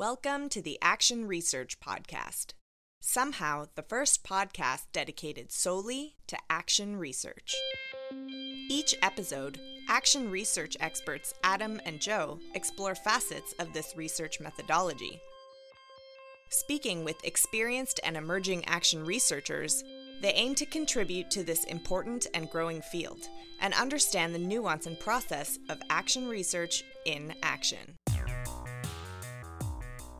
Welcome to the Action Research Podcast. Somehow, the first podcast dedicated solely to action research. Each episode, action research experts Adam and Joe explore facets of this research methodology. Speaking with experienced and emerging action researchers, they aim to contribute to this important and growing field and understand the nuance and process of action research in action.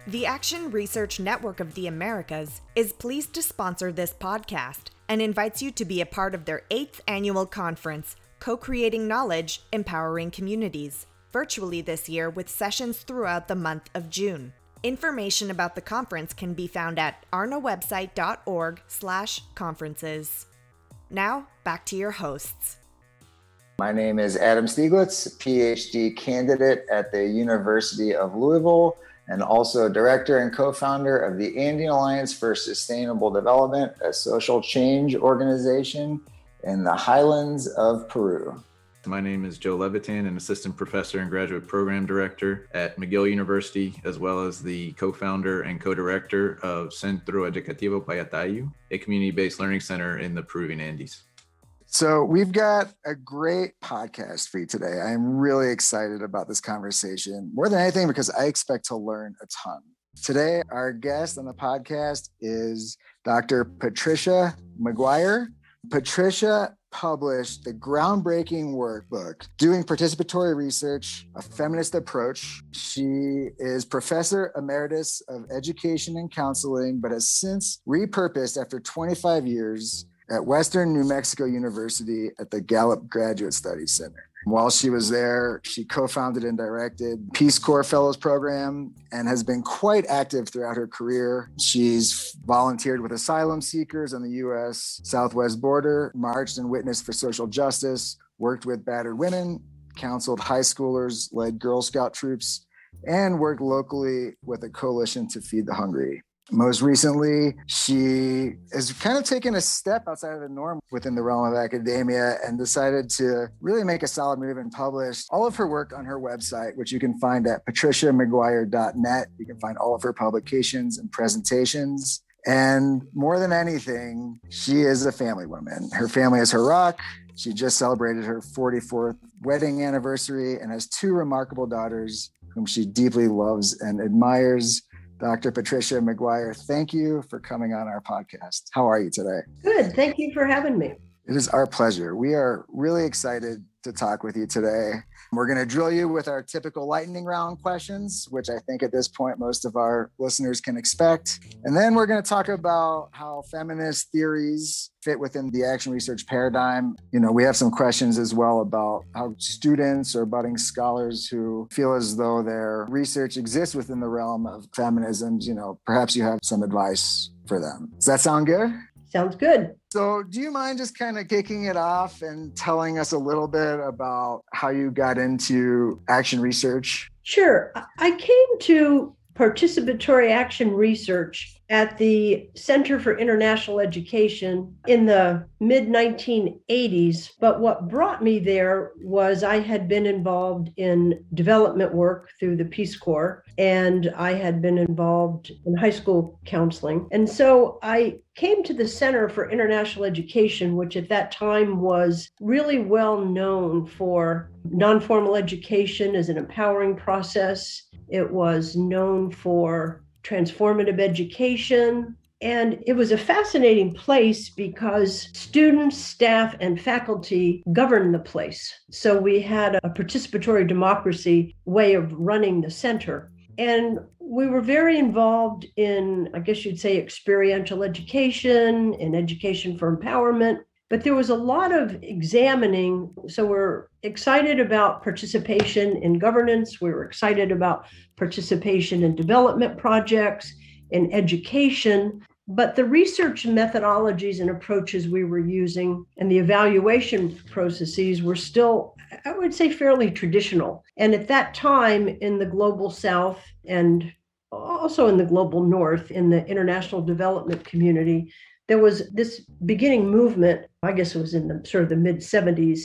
The Action Research Network of the Americas is pleased to sponsor this podcast and invites you to be a part of their eighth annual conference, Co Creating Knowledge, Empowering Communities, virtually this year with sessions throughout the month of June. Information about the conference can be found at arnawebsite.org slash conferences. Now, back to your hosts. My name is Adam Stieglitz, PhD candidate at the University of Louisville and also director and co-founder of the Andean Alliance for Sustainable Development, a social change organization in the highlands of Peru. My name is Joe Levitan, an assistant professor and graduate program director at McGill University, as well as the co founder and co director of Centro Educativo Payatayu, a community based learning center in the Peruvian Andes. So, we've got a great podcast for you today. I'm really excited about this conversation more than anything because I expect to learn a ton. Today, our guest on the podcast is Dr. Patricia Maguire. Patricia published the groundbreaking workbook, Doing Participatory Research, a Feminist Approach. She is Professor Emeritus of Education and Counseling, but has since repurposed after 25 years at Western New Mexico University at the Gallup Graduate Studies Center. While she was there, she co founded and directed Peace Corps Fellows Program and has been quite active throughout her career. She's volunteered with asylum seekers on the U.S. Southwest border, marched and witnessed for social justice, worked with battered women, counseled high schoolers, led Girl Scout troops, and worked locally with a coalition to feed the hungry. Most recently, she has kind of taken a step outside of the norm within the realm of academia and decided to really make a solid move and publish all of her work on her website, which you can find at patriciamaguire.net. You can find all of her publications and presentations. And more than anything, she is a family woman. Her family is her rock. She just celebrated her 44th wedding anniversary and has two remarkable daughters whom she deeply loves and admires. Dr. Patricia Maguire, thank you for coming on our podcast. How are you today? Good. Thank you for having me. It is our pleasure. We are really excited to talk with you today. We're going to drill you with our typical lightning round questions, which I think at this point most of our listeners can expect. And then we're going to talk about how feminist theories fit within the action research paradigm. You know, we have some questions as well about how students or budding scholars who feel as though their research exists within the realm of feminism, you know, perhaps you have some advice for them. Does that sound good? Sounds good. So, do you mind just kind of kicking it off and telling us a little bit about how you got into action research? Sure. I came to participatory action research at the Center for International Education in the mid 1980s. But what brought me there was I had been involved in development work through the Peace Corps, and I had been involved in high school counseling. And so I came to the Center for International Education, which at that time was really well known for non formal education as an empowering process. It was known for transformative education. And it was a fascinating place because students, staff, and faculty governed the place. So we had a participatory democracy way of running the center. And we were very involved in, I guess you'd say, experiential education and education for empowerment. But there was a lot of examining. So we're excited about participation in governance. We were excited about participation in development projects, in education. But the research methodologies and approaches we were using and the evaluation processes were still, I would say, fairly traditional. And at that time in the global south and also in the global north, in the international development community, there was this beginning movement, I guess it was in the sort of the mid 70s,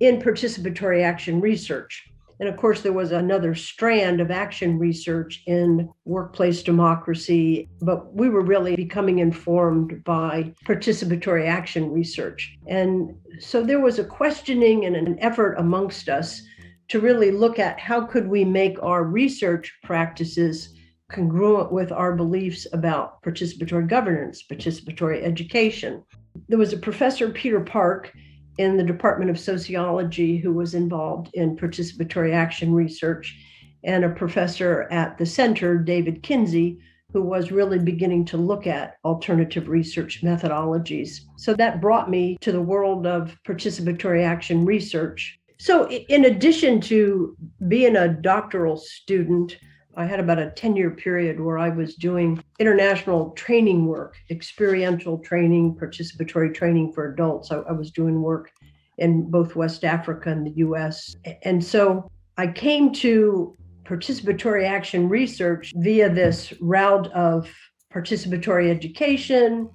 in participatory action research. And of course, there was another strand of action research in workplace democracy, but we were really becoming informed by participatory action research. And so there was a questioning and an effort amongst us to really look at how could we make our research practices congruent with our beliefs about participatory governance, participatory education. There was a professor, Peter Park, in the Department of Sociology who was involved in participatory action research, and a professor at the center, David Kinsey, who was really beginning to look at alternative research methodologies. So that brought me to the world of participatory action research. So, in addition to being a doctoral student, I had about a 10 year period where I was doing international training work, experiential training, participatory training for adults. I, I, was doing work in both West Africa and the US. And so I came to participatory action research via this route of participatory education,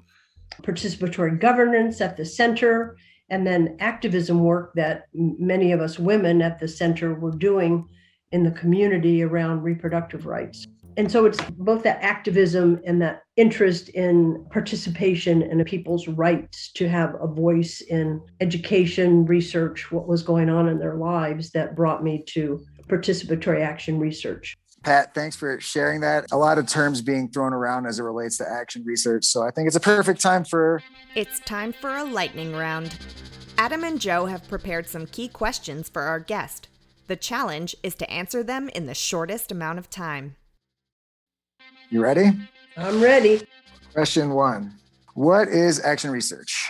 participatory governance at the center, and then activism work that many of us women at the center were doing in the community around reproductive rights. And so it's both that activism and that interest in participation in people's rights to have a voice in education, research, what was going on in their lives that brought me to participatory action research. Pat, thanks for sharing that. A lot of terms being thrown around as it relates to action research. So I think it's a perfect time for. It's time for a lightning round. Adam and Joe have prepared some key questions for our guest. The challenge is to answer them in the shortest amount of time. You ready? I'm ready. Question one What is action research?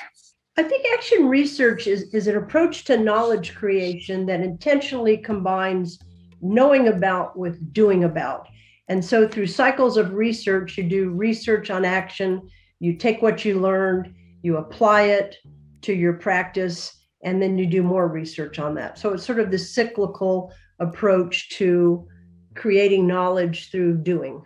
I think action research is, is an approach to knowledge creation that intentionally combines knowing about with doing about. And so, through cycles of research, you do research on action, you take what you learned, you apply it to your practice, and then you do more research on that. So it's sort of this cyclical approach to creating knowledge through doing.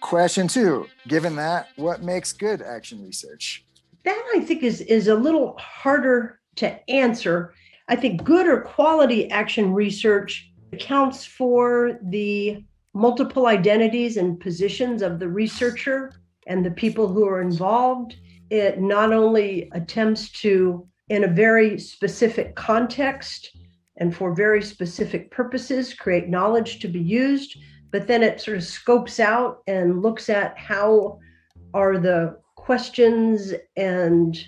Question two Given that, what makes good action research? That I think is, is a little harder to answer. I think good or quality action research accounts for the multiple identities and positions of the researcher and the people who are involved. It not only attempts to in a very specific context and for very specific purposes, create knowledge to be used. But then it sort of scopes out and looks at how are the questions and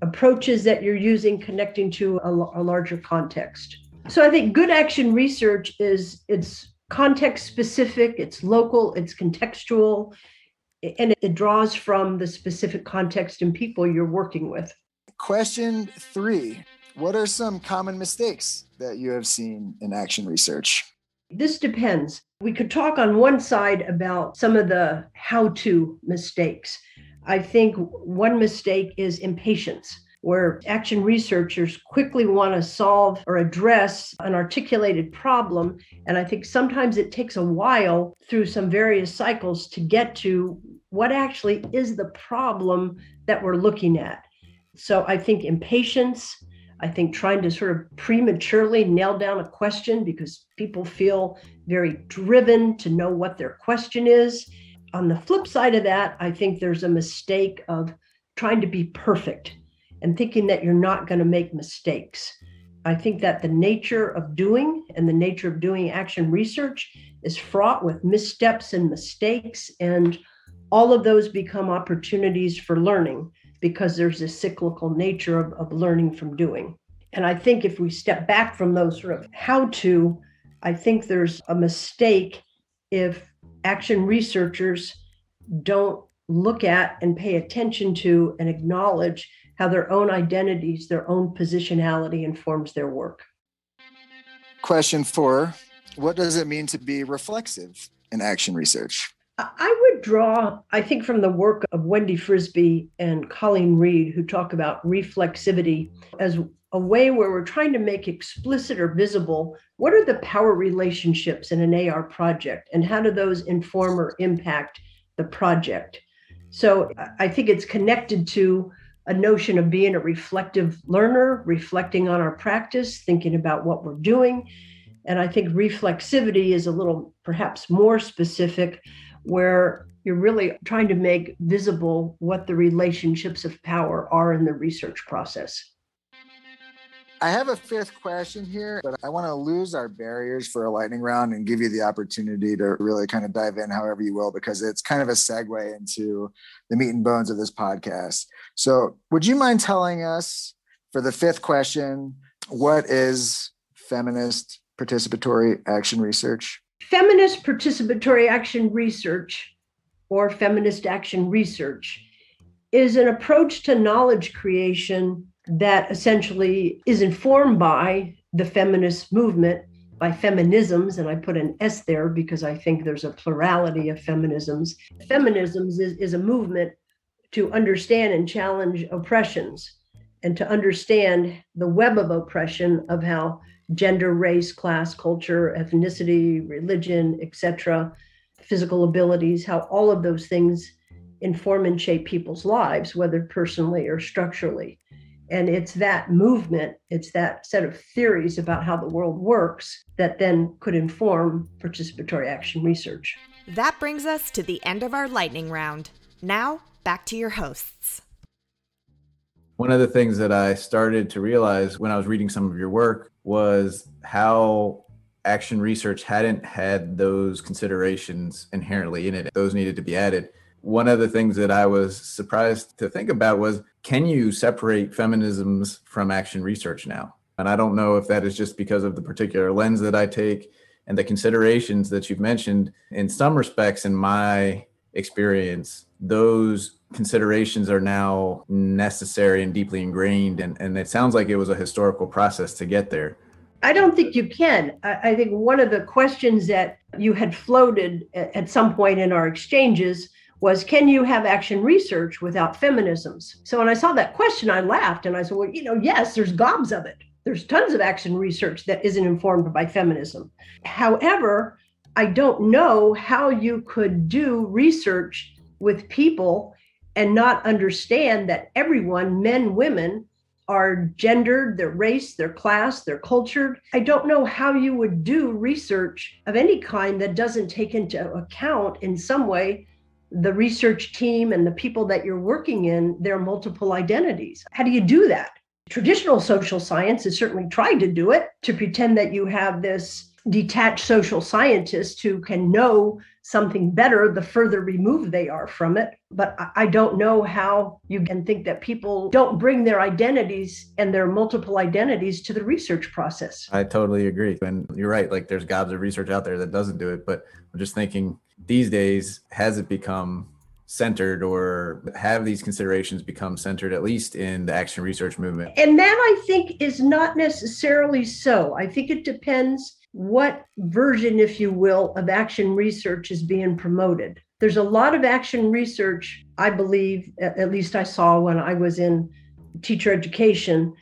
approaches that you're using connecting to a, a larger context. So I think good action research is it's context specific, it's local, it's contextual, and it draws from the specific context and people you're working with. Question three What are some common mistakes that you have seen in action research? This depends. We could talk on one side about some of the how to mistakes. I think one mistake is impatience, where action researchers quickly want to solve or address an articulated problem. And I think sometimes it takes a while through some various cycles to get to what actually is the problem that we're looking at. So I think impatience, I think trying to sort of prematurely nail down a question because people feel very driven to know what their question is. On the flip side of that, I think there's a mistake of trying to be perfect and thinking that you're not going to make mistakes. I think that the nature of doing and the nature of doing action research is fraught with missteps and mistakes, and all of those become opportunities for learning because there's a cyclical nature of, of learning from doing. And I think if we step back from those sort of how to, I think there's a mistake if action researchers don't look at and pay attention to and acknowledge how their own identities, their own positionality informs their work. Question four What does it mean to be reflexive in action research? I would draw, I think, from the work of Wendy Frisby and Colleen Reid, who talk about reflexivity as a way where we're trying to make explicit or visible what are the power relationships in an AR project and how do those inform or impact the project. So I think it's connected to a notion of being a reflective learner, reflecting on our practice, thinking about what we're doing, And I think reflexivity is a little perhaps more specific, where you're really trying to make visible what the relationships of power are in the research process. I have a fifth question here, but I want to lose our barriers for a lightning round and give you the opportunity to really kind of dive in however you will, because it's kind of a segue into the meat and bones of this podcast. So, would you mind telling us for the fifth question, what is feminist participatory action research? Feminist participatory action research, or feminist action research, is an approach to knowledge creation that essentially is informed by the feminist movement, by feminisms, and I put an S there because I think there's a plurality of feminisms. Feminisms is, is a movement to understand and challenge oppressions and to understand the web of oppression of how gender, race, class, culture, ethnicity, religion, etc., physical abilities, how all of those things inform and shape people's lives, whether personally or structurally. And it's that movement, it's that set of theories about how the world works that then could inform participatory action research. That brings us to the end of our lightning round. Now, back to your hosts. One of the things that I started to realize when I was reading some of your work was how action research hadn't had those considerations inherently in it. Those needed to be added. One of the things that I was surprised to think about was can you separate feminisms from action research now? And I don't know if that is just because of the particular lens that I take and the considerations that you've mentioned. In some respects, in my experience, those considerations are now necessary and deeply ingrained. And, and it sounds like it was a historical process to get there. I don't think you can. I, think one of the questions that you had floated at some point in our exchanges was can you have action research without feminisms? So when I saw that question, I laughed and I said, well, you know, yes, there's gobs of it. There's tons of action research that isn't informed by feminism. However, I don't know how you could do research with people and not understand that everyone, men, women, are gendered, their race, their class, their culture. I don't know how you would do research of any kind that doesn't take into account in some way the research team and the people that you're working in their multiple identities. How do you do that? Traditional social science has certainly tried to do it to pretend that you have this detached social scientist who can know something better the further removed they are from it. But I don't know how you can think that people don't bring their identities and their multiple identities to the research process. I totally agree. And you're right. Like there's gobs of research out there that doesn't do it. But I'm just thinking these days, has it become centered or have these considerations become centered at least in the action research movement and that i think is not necessarily so i think it depends what version if you will of action research is being promoted there's a lot of action research i believe at least i saw when i was in teacher education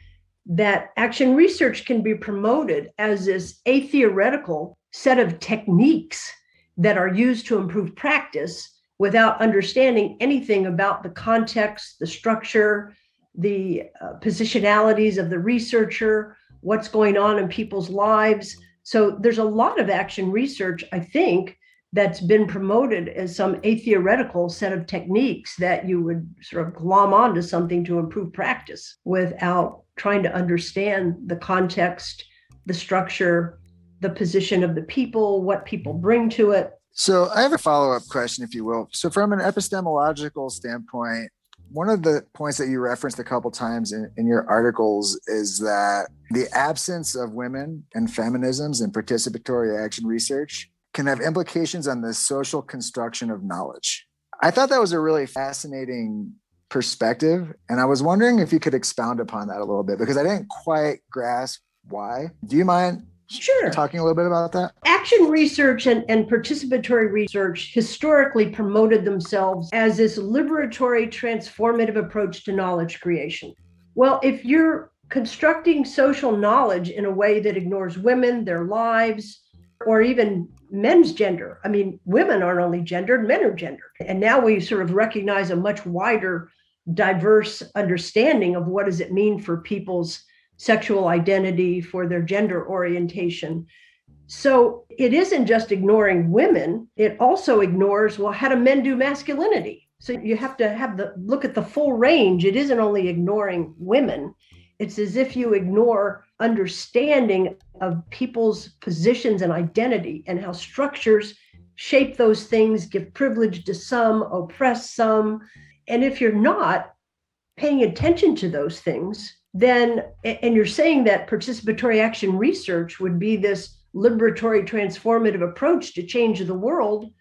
that action research can be promoted as this a theoretical set of techniques that are used to improve practice without understanding anything about the context, the structure, the uh, positionalities of the researcher, what's going on in people's lives. So there's a lot of action research, I think, that's been promoted as some atheoretical set of techniques that you would sort of glom onto something to improve practice without trying to understand the context, the structure, the position of the people, what people bring to it. So I have a follow up question, if you will. So, from an epistemological standpoint, one of the points that you referenced a couple times in, in, your articles is that the absence of women and feminisms and participatory action research can have implications on the social construction of knowledge. I thought that was a really fascinating perspective. And I was wondering if you could expound upon that a little bit because I didn't quite grasp why. Do you mind Sure. Talking a little bit about that? Action research and, and participatory research historically promoted themselves as this liberatory, transformative approach to knowledge creation. Well, if you're constructing social knowledge in a way that ignores women, their lives, or even men's gender, I mean, women aren't only gendered, men are gendered. And now we sort of recognize a much wider, diverse understanding of what does it mean for people's sexual identity, for their gender orientation. So it isn't just ignoring women, it also ignores, well, how do men do masculinity? So you have to have the look at the full range. It isn't only ignoring women, it's as if you ignore understanding of people's positions and identity and how structures shape those things, give privilege to some, oppress some. And if you're not paying attention to those things, then, and you're saying that participatory action research would be this liberatory transformative approach to change the world.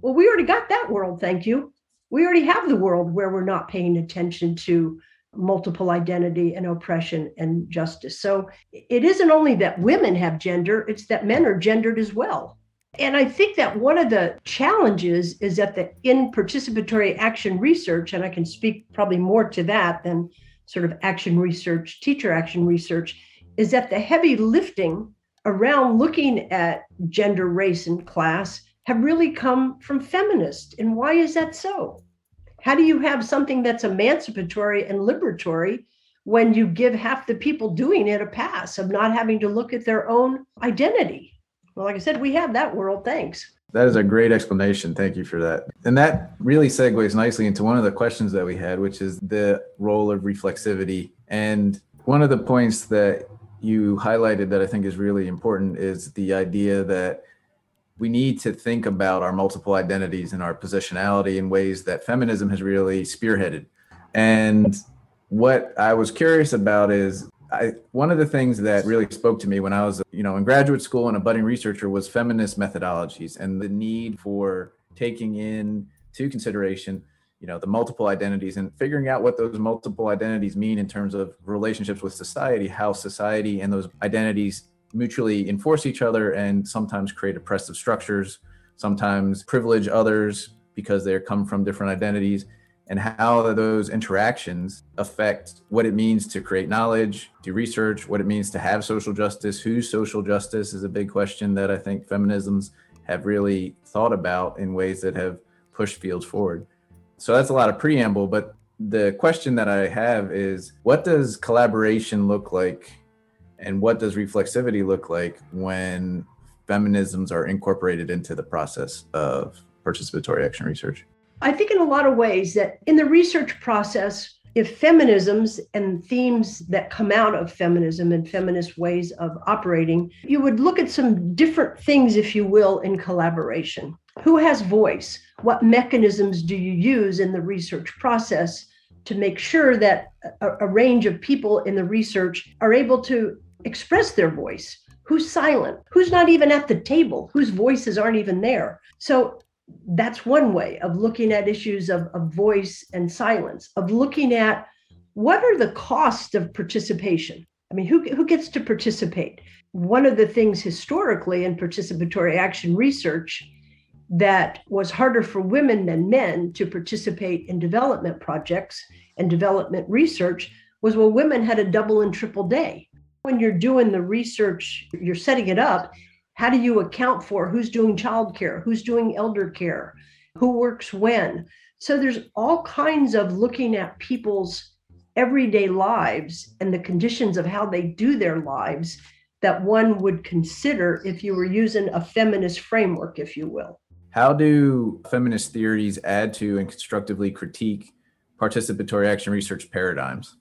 Well, we already got that world, thank you. We already have the world where we're not paying attention to multiple identity and oppression and justice. So it isn't only that women have gender, it's that men are gendered as well. And I think that one of the challenges is that the in participatory action research, and I can speak probably more to that than sort of action research, teacher action research, is that the heavy lifting around looking at gender, race, and class have really come from feminists. And why is that so? How do you have something that's emancipatory and liberatory when you give half the people doing it a pass of not having to look at their own identity? Well, like I said, we have that world. Thanks. That is a great explanation. Thank you for that. And that really segues nicely into one of the questions that we had, which is the role of reflexivity. And one of the points that you highlighted that I think is really important is the idea that we need to think about our multiple identities and our positionality in ways that feminism has really spearheaded. And what I was curious about is I, one of the things that really spoke to me when I was, you know, in graduate school and a budding researcher was feminist methodologies and the need for taking in to consideration, you know, the multiple identities and figuring out what those multiple identities mean in terms of relationships with society, how society and those identities mutually enforce each other and sometimes create oppressive structures, sometimes privilege others because they come from different identities and how those interactions affect what it means to create knowledge, do research, what it means to have social justice, whose social justice is a big question that I think feminisms have really thought about in ways that have pushed fields forward. So that's a lot of preamble, but the question that I have is what does collaboration look like and what does reflexivity look like when feminisms are incorporated into the process of participatory action research? I think in a lot of ways that in the research process, if feminisms and themes that come out of feminism and feminist ways of operating, you would look at some different things, if you will, in collaboration. Who has voice? What mechanisms do you use in the research process to make sure that a, a range of people in the research are able to express their voice? Who's silent? Who's not even at the table? Whose voices aren't even there? So that's one way of looking at issues of, of voice and silence, of looking at what are the costs of participation? I mean, who, who gets to participate? One of the things historically in participatory action research that was harder for women than men to participate in development projects and development research was well, women had a double and triple day. When you're doing the research, you're setting it up, how do you account for who's doing childcare, who's doing elder care, who works when? So there's all kinds of looking at people's everyday lives and the conditions of how they do their lives that one would consider if you were using a feminist framework, if you will. How do feminist theories add to and constructively critique participatory action research paradigms?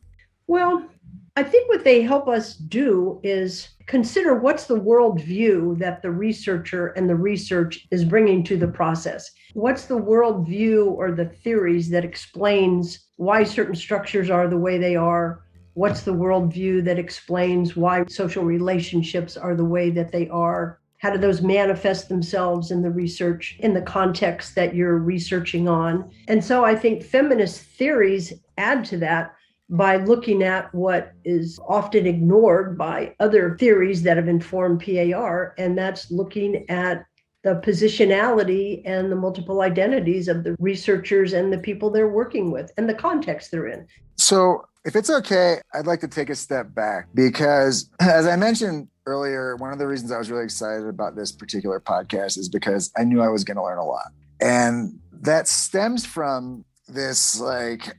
Well, I think what they help us do is consider what's the worldview that the researcher and the research is bringing to the process. What's the worldview or the theories that explains why certain structures are the way they are? What's the worldview that explains why social relationships are the way that they are? How do those manifest themselves in the research in the context that you're researching on? And so I think feminist theories add to that by looking at what is often ignored by other theories that have informed PAR, and that's looking at the positionality and the multiple identities of the researchers and the people they're working with and the context they're in. So, if it's okay, I'd like to take a step back because, as I mentioned earlier, one of the reasons I was really excited about this particular podcast is because I knew I was going to learn a lot. And that stems from this like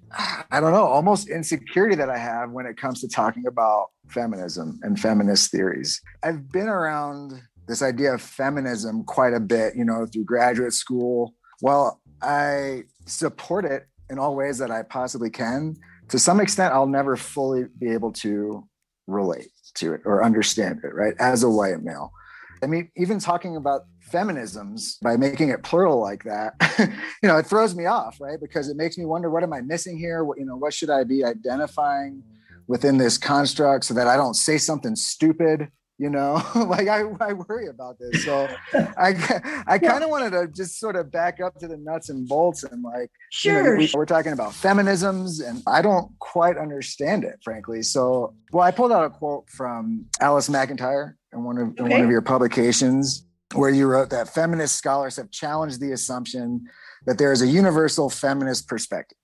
i don't know almost insecurity that i have when it comes to talking about feminism and feminist theories i've been around this idea of feminism quite a bit, you know, through graduate school. Well, I support it in all ways that I possibly can. To some extent, I'll never fully be able to relate to it or understand it, right? As a white male. I mean, even talking about feminisms by making it plural like that, you know, it throws me off, right? Because it makes me wonder what am I missing here? What, you know, what should I be identifying within this construct so that I don't say something stupid? You know, like I, I worry about this. So I, I kind of wanted to just sort of back up to the nuts and bolts and like, sure, you know, we, we're talking about feminisms and I don't quite understand it, frankly. So, well, I pulled out a quote from Alice McIntyre in one of, okay. in one of your publications where you wrote that feminist scholars have challenged the assumption that there is a universal feminist perspective.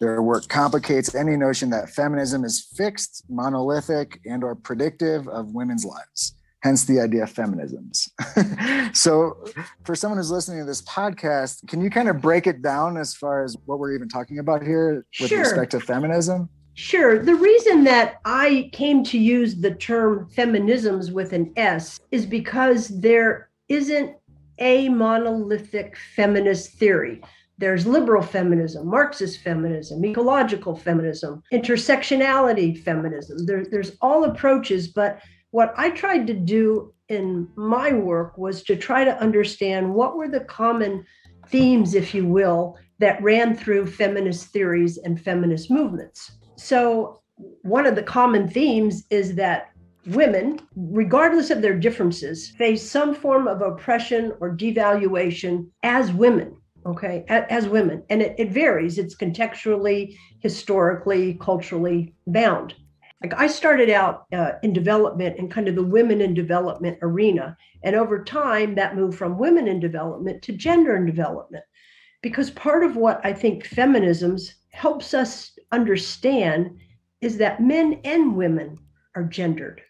Their work complicates any notion that feminism is fixed, monolithic, and or predictive of women's lives. Hence the idea of feminisms. so, for someone who's listening to this podcast, can you kind of break it down as far as what we're even talking about here with sure. respect to feminism? Sure. The reason that I came to use the term feminisms with an S is because there isn't a monolithic feminist theory. There's liberal feminism, Marxist feminism, ecological feminism, intersectionality feminism. There, there's all approaches, but what I tried to do in my work was to try to understand what were the common themes, if you will, that ran through feminist theories and feminist movements. So, one of the common themes is that women, regardless of their differences, face some form of oppression or devaluation as women. Okay, as women. And it, it varies, it's contextually, historically, culturally bound. Like I started out uh, in development and kind of the women in development arena. And over time, that moved from women in development to gender in development. Because part of what I think feminisms helps us understand is that men and women are gendered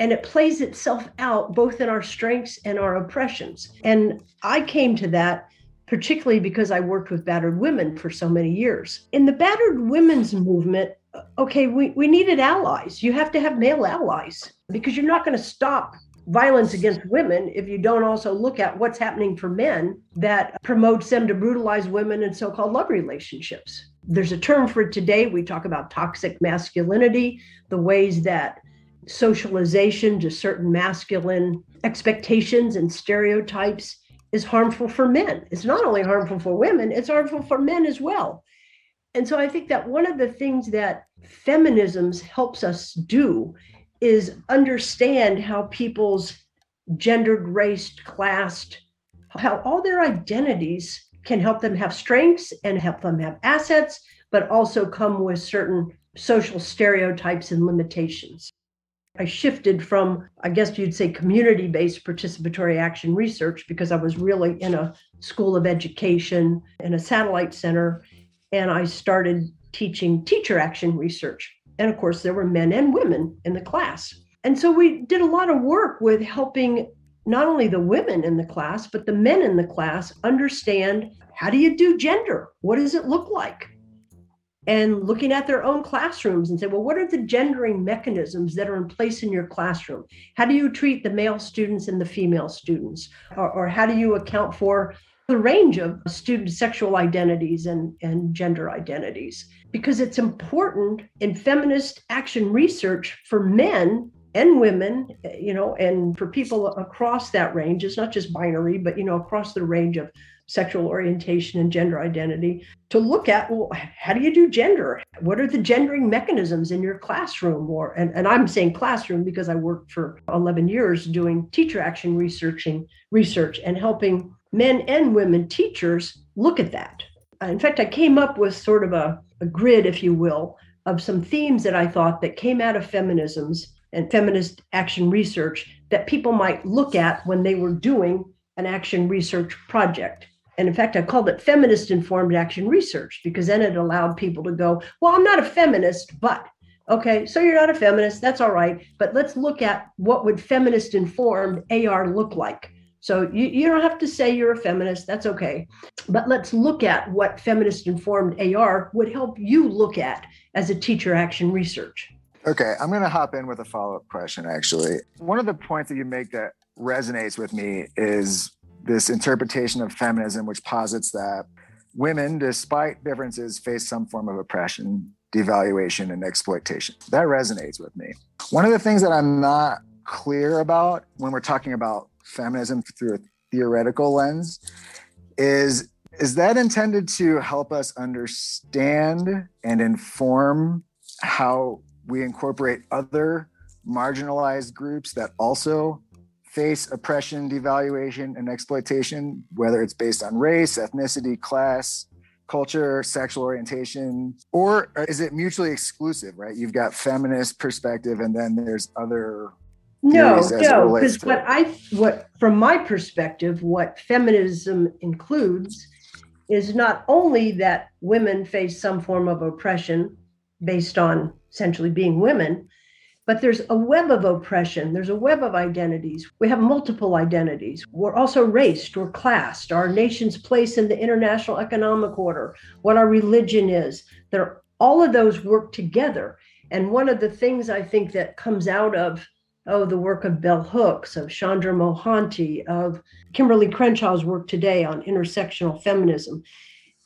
and it plays itself out both in our strengths and our oppressions. And I came to that particularly because I worked with battered women for so many years. In the battered women's movement, okay, we, we needed allies. You have to have male allies because you're not going to stop violence against women if you don't also look at what's happening for men that promotes them to brutalize women in so called love relationships. There's a term for it today. We talk about toxic masculinity, the ways that socialization to certain masculine expectations and stereotypes is harmful for men. It's not only harmful for women, it's harmful for men as well. And so I think that one of the things that feminisms helps us do is understand how people's gendered, raced, classed, how all their identities can help them have strengths and help them have assets, but also come with certain social stereotypes and limitations. I shifted from, I guess you'd say, community based participatory action research because I was really in a school of education in a satellite center. And I started teaching teacher action research. And of course, there were men and women in the class. And so we did a lot of work with helping not only the women in the class, but the men in the class understand how do you do gender? What does it look like? And looking at their own classrooms and say, well, what are the gendering mechanisms that are in place in your classroom? How do you treat the male students and the female students? Or, or how do you account for the range of student sexual identities and, and gender identities? Because it's important in feminist action research for men and women, you know, and for people across that range, it's not just binary, but, you know, across the range of sexual orientation and gender identity to look at well how do you do gender? What are the gendering mechanisms in your classroom? Or and, and i'm saying classroom because i worked for 11 years doing teacher action researching research and helping men and women teachers look at that. Uh, in fact i came up with sort of a, a grid if you will of some themes that i thought that came out of feminisms and feminist action research that people might look at when they were doing an action research project and in fact, I called it feminist informed action research because then it allowed people to go, well, I'm not a feminist, but okay, so you're not a feminist. That's all right. But let's look at what would feminist informed AR look like. So you, you don't have to say you're a feminist. That's okay. But let's look at what feminist informed AR would help you look at as a teacher action research. Okay, I'm going to hop in with a follow up question actually. One of the points that you make that resonates with me is this interpretation of feminism, which posits that women, despite differences, face some form of oppression, devaluation, and exploitation. That resonates with me. One of the things that I'm not clear about when we're talking about feminism through a theoretical lens is is that intended to help us understand and inform how we incorporate other marginalized groups that also face oppression, devaluation, and exploitation, whether it's based on race, ethnicity, class, culture, sexual orientation, or is it mutually exclusive, right? You've got feminist perspective and then there's other no no because what i what from my perspective what feminism includes is not only that women face some form of oppression based on essentially being women but there's a web of oppression. There's a web of identities. We have multiple identities. We're also raced. We're classed. Our nation's place in the international economic order what our religion is. There all of those work together. And one of the things i think that comes out of oh, the work of Bell Hooks, of Chandra Mohanty, of Kimberlé Crenshaw's work today on intersectional feminism.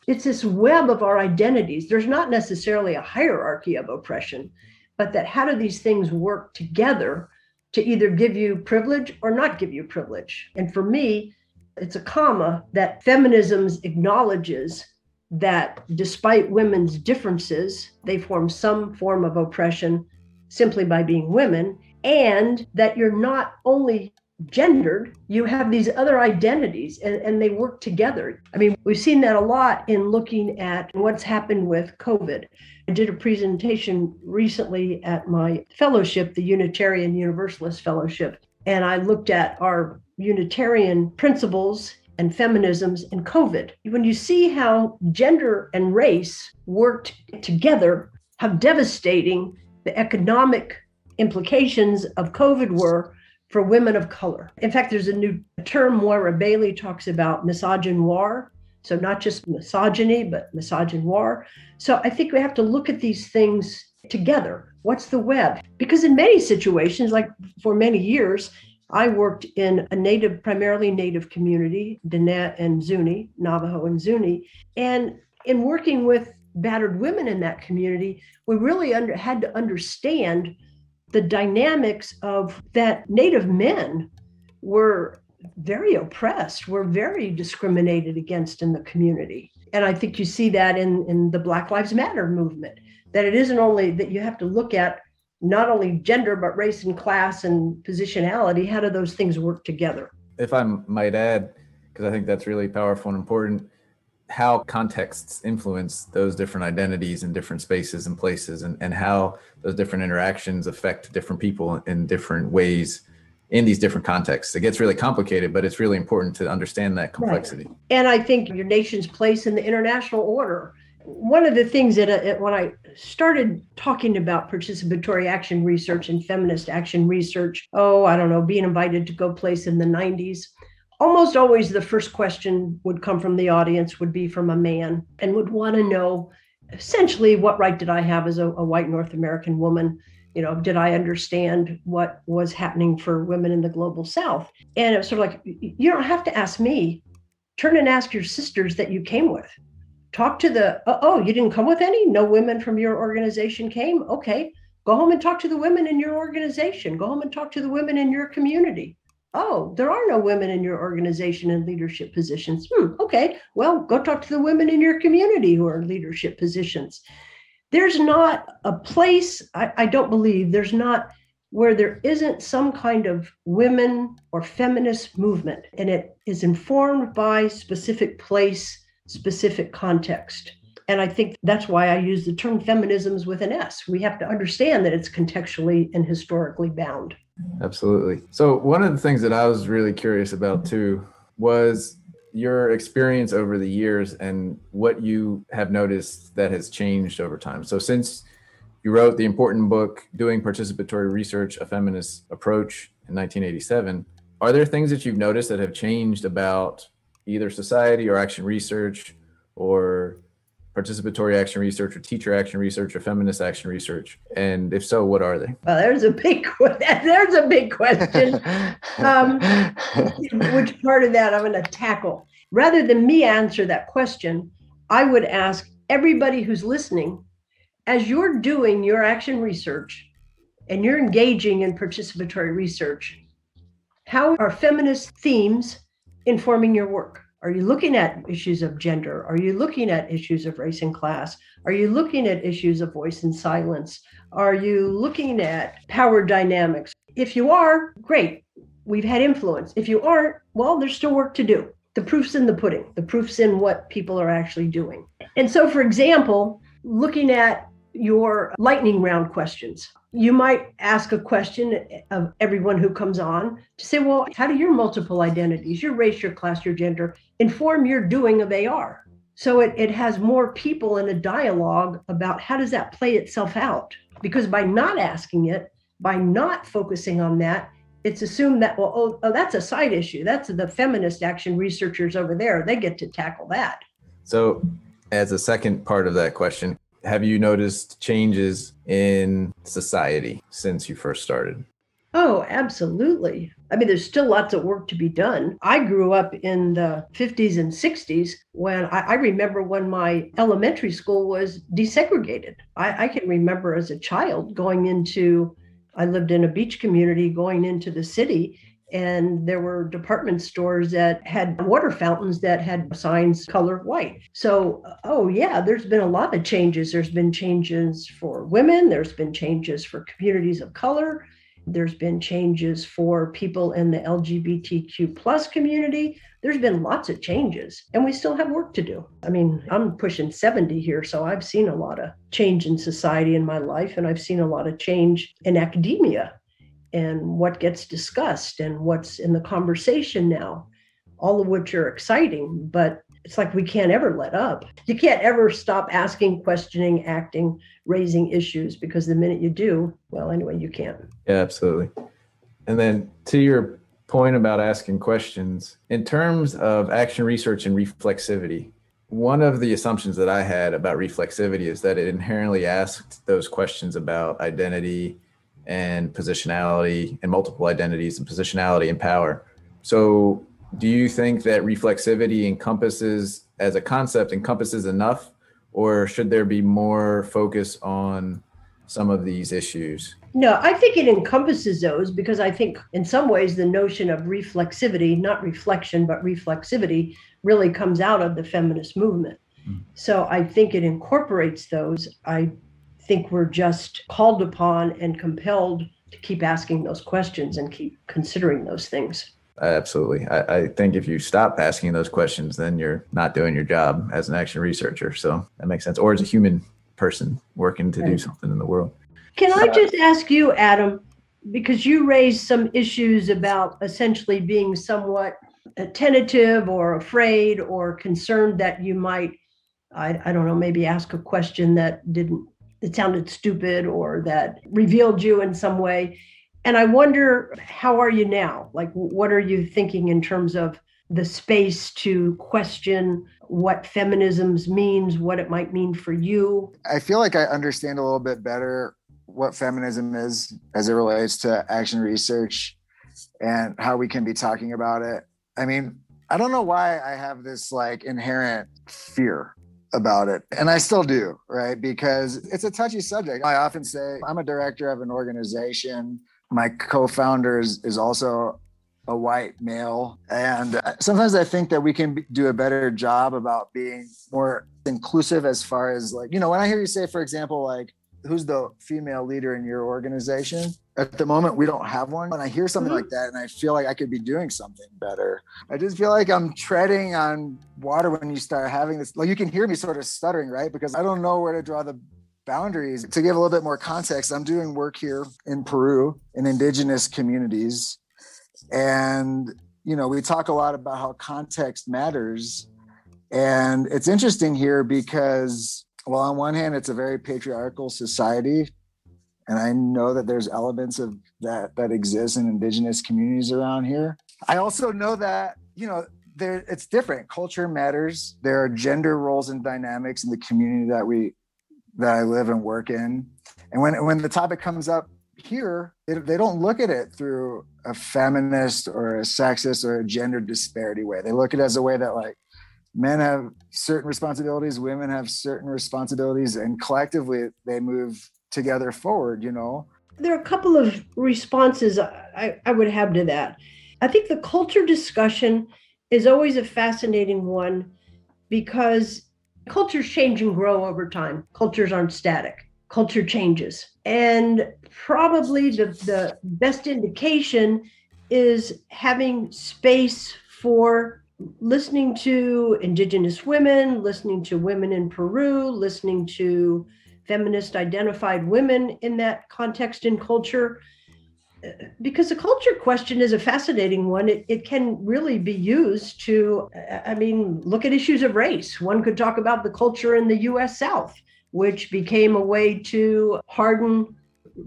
It's this web of our identities. There's not necessarily a hierarchy of oppression, but that how do these things work together to either give you privilege or not give you privilege? And for me, it's a comma that feminism acknowledges that despite women's differences, they form some form of oppression simply by being women and that you're not only gendered, you have these other identities and, and they work together. I mean, we've seen that a lot in looking at what's happened with COVID. I did a presentation recently at my fellowship, the Unitarian Universalist Fellowship, and I looked at our Unitarian principles and feminisms in COVID. When you see how gender and race worked together, how devastating the economic implications of COVID were for women of color. In fact, there's a new term Moya Bailey talks about misogynoir. So not just misogyny, but misogynoir. So I think we have to look at these things together. What's the web? Because in many situations, like for many years, I worked in a native, primarily native community, Diné and Zuni, Navajo and Zuni. And in working with battered women in that community, we really under, had to understand the dynamics of that Native men were very oppressed, were very discriminated against in the community. And I think you see that in, in the Black Lives Matter movement, that it isn't only that you have to look at not only gender, but race and class and positionality. How do those things work together? If I might add, because I think that's really powerful and important, how contexts influence those different identities in different spaces and places and, and how those different interactions affect different people in different ways in these different contexts. It gets really complicated, but it's really important to understand that complexity. Right. And I think your nation's place in the international order. One of the things that uh, when I started talking about participatory action research and feminist action research, oh, I don't know, being invited to go place in the 90s, almost always the first question would come from the audience would be from a man and would want to know essentially what right did i have as a, a, white north american woman? You know did i understand what was happening for women in the global south? And it was sort of like you don't have to ask me. Turn and ask your sisters that you came with. Talk to the oh you didn't come with any? No women from your organization came? Okay. Go home and talk to the women in your organization. Go home and talk to the women in your community oh, there are no women in your organization in leadership positions. Hmm, okay, well, go talk to the women in your community who are in leadership positions. There's not a place, I, I don't believe, there's not where there isn't some kind of women or feminist movement, and it is informed by specific place, specific context. And I think that's why I use the term feminisms with an S. We have to understand that it's contextually and historically bound. Absolutely. So, one of the things that I was really curious about too was your experience over the years and what you have noticed that has changed over time. So, since you wrote the important book, Doing Participatory Research, A Feminist Approach in 1987, are there things that you've noticed that have changed about either society or action research or participatory action research or teacher action research or feminist action research? And if so, what are they? Well, there's a big there's a big question. Um, which part of that I'm going to tackle? Rather than me answer that question, I would ask everybody who's listening, as you're doing your action research and you're engaging in participatory research, how are feminist themes informing your work? Are you looking at issues of gender? Are you looking at issues of race and class? Are you looking at issues of voice and silence? Are you looking at power dynamics? If you are, great. We've had influence. If you aren't, well, there's still work to do. The proof's in the pudding, the proof's in what people are actually doing. And so, for example, looking at your lightning round questions, you might ask a question of everyone who comes on to say, well, how do your multiple identities, your race, your class, your gender, inform your doing of AR? So it, it has more people in a dialogue about how does that play itself out? Because by not asking it, by not focusing on that, it's assumed that, well, oh, oh that's a side issue. That's the feminist action researchers over there. They get to tackle that. So, as a second part of that question, have you noticed changes in society since you first started? Oh, absolutely. I mean, there's still lots of work to be done. I grew up in the 50s and 60s when I, I remember when my elementary school was desegregated. I, I can remember as a child going into, I lived in a beach community, going into the city and there were department stores that had water fountains that had signs colored white. So, oh yeah, there's been a lot of changes. There's been changes for women, there's been changes for communities of color, there's been changes for people in the LGBTQ plus community. There's been lots of changes, and we still have work to do. I mean, I'm pushing 70 here, so I've seen a lot of change in society in my life, and I've seen a lot of change in academia and what gets discussed and what's in the conversation now, all of which are exciting, but it's like we can't ever let up. You can't ever stop asking, questioning, acting, raising issues because the minute you do, well, anyway, you can't. Yeah, absolutely. And then to your point about asking questions, in terms of action research and reflexivity, one of the assumptions that I had about reflexivity is that it inherently asked those questions about identity and positionality and multiple identities and positionality and power. So, do you think that reflexivity encompasses, as a concept, encompasses enough, or should there be more focus on some of these issues? No, I think it encompasses those because I think in some ways the notion of reflexivity, not reflection, but reflexivity, really comes out of the feminist movement. Mm. So I think it incorporates those. I think we're just called upon and compelled to keep asking those questions and keep considering those things. Absolutely. I, I, think if you stop asking those questions, then you're not doing your job as an action researcher. So that makes sense. Or as a human person working to right. do something in the world. Can I uh, just ask you, Adam, because you raised some issues about essentially being somewhat tentative or afraid or concerned that you might, I, I don't know, maybe ask a question that didn't that sounded stupid or that revealed you in some way. And I wonder, how are you now? Like, what are you thinking in terms of the space to question what feminisms means, what it might mean for you? I feel like I understand a little bit better what feminism is as it relates to action research and how we can be talking about it. I mean, I don't know why I have this like inherent fear about it. And I still do, right? Because it's a touchy subject. I often say I'm a director of an organization. My co founder is, is also a white male. And sometimes I think that we can do a better job about being more inclusive as far as like, you know, when I hear you say, for example, like, who's the female leader in your organization? At the moment, we don't have one. And I hear something mm-hmm. like that and I feel like I could be doing something better. I just feel like I'm treading on water when you start having this. Like you can hear me sort of stuttering, right? Because I don't know where to draw the boundaries. To give a little bit more context, I'm doing work here in Peru in indigenous communities. And, you know, we talk a lot about how context matters. And it's interesting here because well, on one hand, it's a very patriarchal society. And I know that there's elements of that that exist in indigenous communities around here. I also know that, you know, there it's different. Culture matters. There are gender roles and dynamics in the community that we that I live and work in. And when when the topic comes up here, they, they don't look at it through a feminist or a sexist or a gender disparity way. They look at it as a way that like men have certain responsibilities, women have certain responsibilities, and collectively they move together forward, you know. There are a couple of responses I, I would have to that. I think the culture discussion is always a fascinating one because cultures change and grow over time. Cultures aren't static, culture changes. And probably the, the best indication is having space for listening to indigenous women, listening to women in Peru, listening to feminist identified women in that context and culture. Because the culture question is a fascinating one. It, it can really be used to, I mean, look at issues of race. One could talk about the culture in the US South, which became a way to harden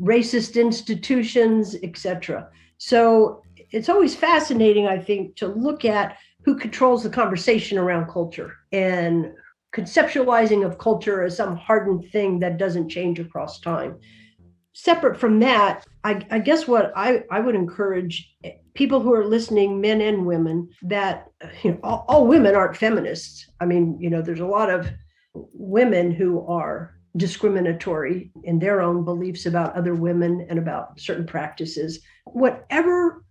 racist institutions, etc. So it's always fascinating, I think, to look at who controls the conversation around culture and conceptualizing of culture as some hardened thing that doesn't change across time. Separate from that, I, I guess what I, I would encourage people who are listening, men and women, that you know, all, all women aren't feminists. I mean, you know, there's a lot of women who are discriminatory in their own beliefs about other women and about certain practices. Whatever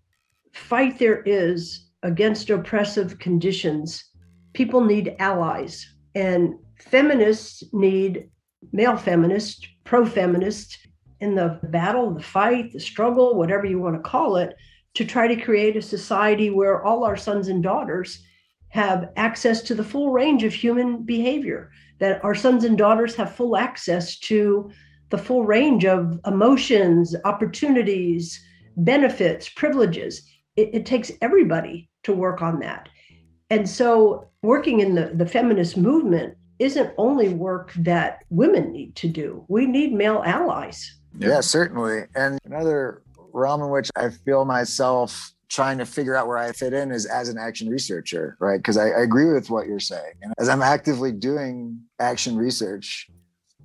fight there is against oppressive conditions, people need allies. And feminists need male feminists, pro feminists in the battle, the fight, the struggle, whatever you want to call it, to try to create a society where all our sons and daughters have access to the full range of human behavior, that our sons and daughters have full access to the full range of emotions, opportunities, benefits, privileges. It, it takes everybody to work on that. And so, working in the, the feminist movement isn't only work that women need to do, we need male allies. Yeah, certainly. And another realm in which I feel myself trying to figure out where I fit in is as an action researcher, right? Because I, I, agree with what you're saying. And as I'm actively doing action research,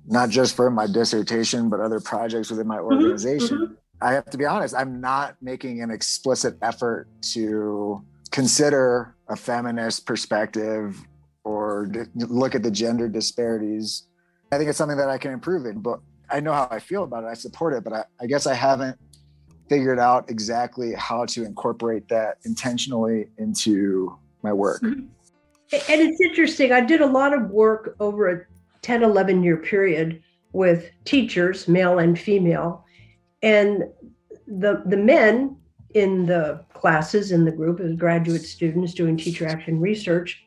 not just for my dissertation, but other projects within my mm-hmm, organization, mm-hmm, mm-hmm. I have to be honest, I'm not making an explicit effort to consider a feminist perspective or look at the gender disparities. I think it's something that I can improve in, but I know how I feel about it. I support it, but I, I guess I haven't figured out exactly how to incorporate that intentionally into my work. Mm-hmm. And it's interesting. I did a lot of work over a 10, 11 year period with teachers, male and female. And the, the men in the classes in the group as graduate students doing teacher action research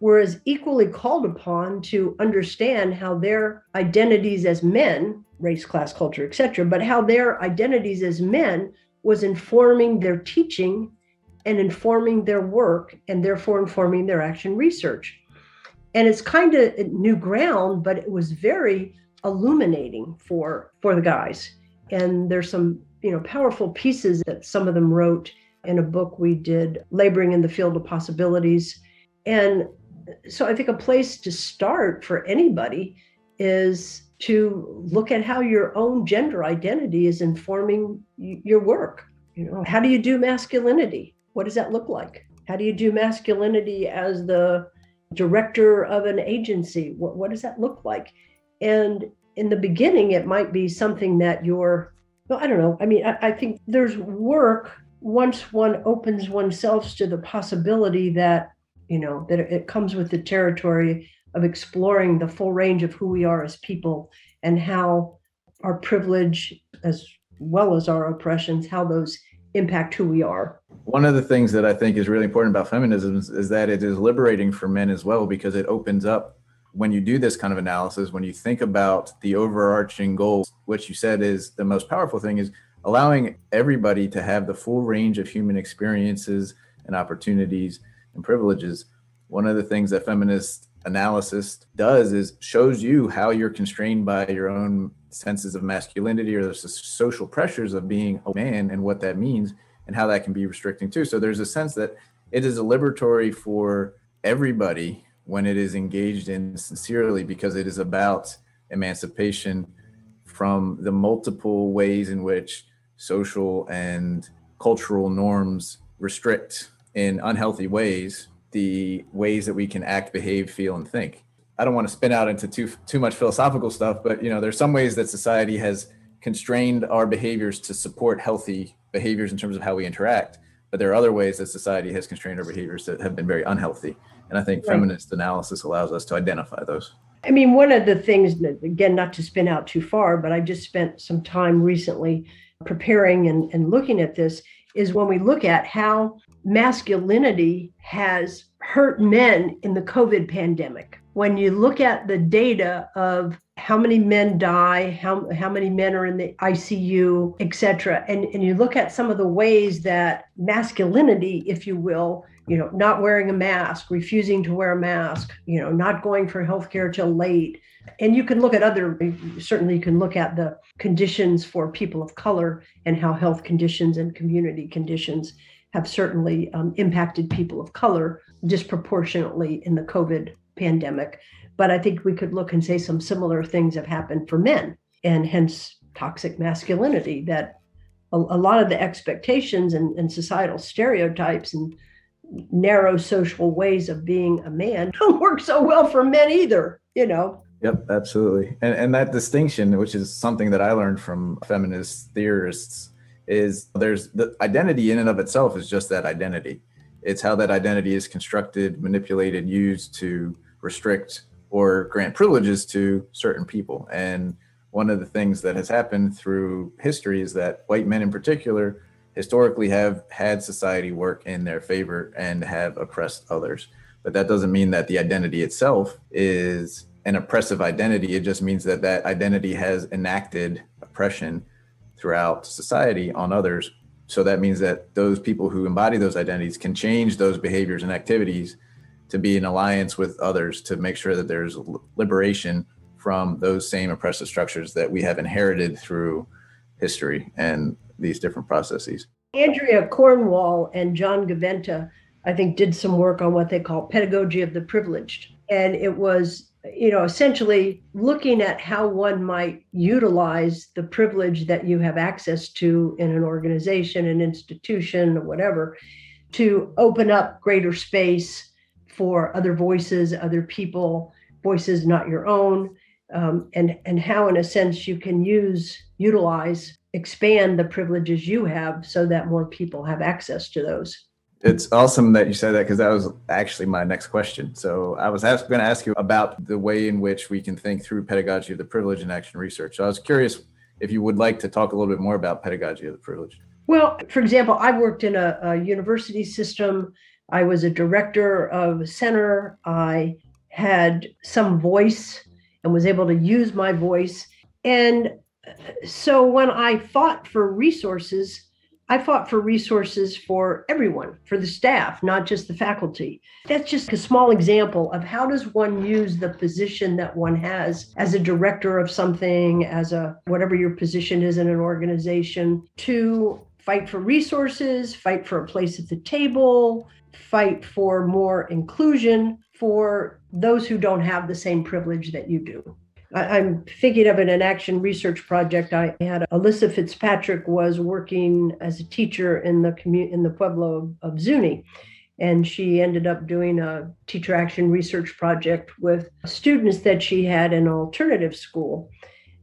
were as equally called upon to understand how their identities as men race class culture etc but how their identities as men was informing their teaching and informing their work and therefore informing their action research. And it's kind of new ground but it was very illuminating for for the guys. And there's some you know powerful pieces that some of them wrote in a book we did laboring in the field of possibilities. And so i think a place to start for anybody is to look at how your own gender identity is informing your work. You know how do you do masculinity? What does that look like? How do you do masculinity as the director of an agency? What, what does that look like? And in the beginning it might be something that you're well, I don't know. I mean, I, I think there's work once one opens oneself to the possibility that, you know, that it comes with the territory of exploring the full range of who we are as people and how our privilege as well as our oppressions, how those impact who we are. One of the things that I think is really important about feminism is, is that it is liberating for men as well because it opens up when you do this kind of analysis, when you think about the overarching goal, what you said is the most powerful thing is allowing everybody to have the full range of human experiences and opportunities and privileges. One of the things that feminist analysis does is shows you how you're constrained by your own senses of masculinity or the social pressures of being a man and what that means and how that can be restricting too. So there's a sense that it is a liberatory for everybody when it is engaged in sincerely because it is about emancipation from the multiple ways in which social and cultural norms restrict in unhealthy ways the ways that we can act behave feel and think. I don't want to spin out into too too much philosophical stuff but you know there's some ways that society has constrained our behaviors to support healthy behaviors in terms of how we interact but there are other ways that society has constrained our behaviors that have been very unhealthy and i think right. feminist analysis allows us to identify those I mean, one of the things again, not to spin out too far, but I've just spent some time recently preparing and, and looking at this is when we look at how masculinity has hurt men in the COVID pandemic. When you look at the data of how many men die, how, how many men are in the ICU, et cetera, and, and you look at some of the ways that masculinity, if you will, you know, not wearing a mask, refusing to wear a mask, you know, not going for healthcare till late. And you can look at other, certainly, you can look at the conditions for people of color and how health conditions and community conditions have certainly um, impacted people of color disproportionately in the COVID pandemic. But I think we could look and say some similar things have happened for men, and hence toxic masculinity that a, a lot of the expectations and, and societal stereotypes and narrow social ways of being a man don't work so well for men either, you know. Yep, absolutely. And and that distinction, which is something that I learned from feminist theorists, is there's the identity in and of itself is just that identity. It's how that identity is constructed, manipulated, used to restrict or grant privileges to certain people. And one of the things that has happened through history is that white men in particular historically have had society work in their favor and have oppressed others. But that doesn't mean that the identity itself is an oppressive identity. It just means that that identity has enacted oppression throughout society on others. So that means that those people who embody those identities can change those behaviors and activities to be in alliance with others to make sure that there's liberation from those same oppressive structures that we have inherited through history. And these different processes. Andrea Cornwall and John Gaventa, I think, did some work on what they call pedagogy of the privileged. And it was, you know, essentially looking at how one might utilize the privilege that you have access to in an organization, an institution, or whatever, to open up greater space for other voices, other people, voices not your own, um, and and how, in a sense, you can use utilize expand the privileges you have so that more people have access to those. It's awesome that you said that because that was actually my next question. So I was going to ask you about the way in which we can think through pedagogy of the privilege and action research. So I was curious if you would like to talk a little bit more about pedagogy of the privilege. Well, for example, I worked in a, a university system. I was a director of a center. I had some voice and was able to use my voice. And so when I fought for resources, I fought for resources for everyone, for the staff, not just the faculty. That's just a small example of how does one use the position that one has as a director of something, as a whatever your position is in an organization, to fight for resources, fight for a place at the table, fight for more inclusion for those who don't have the same privilege that you do. I, am thinking of an, an action research project. I had Alyssa Fitzpatrick was working as a teacher in the community in the pueblo of, of Zuni, and she ended up doing a teacher action research project with students that she had in alternative school.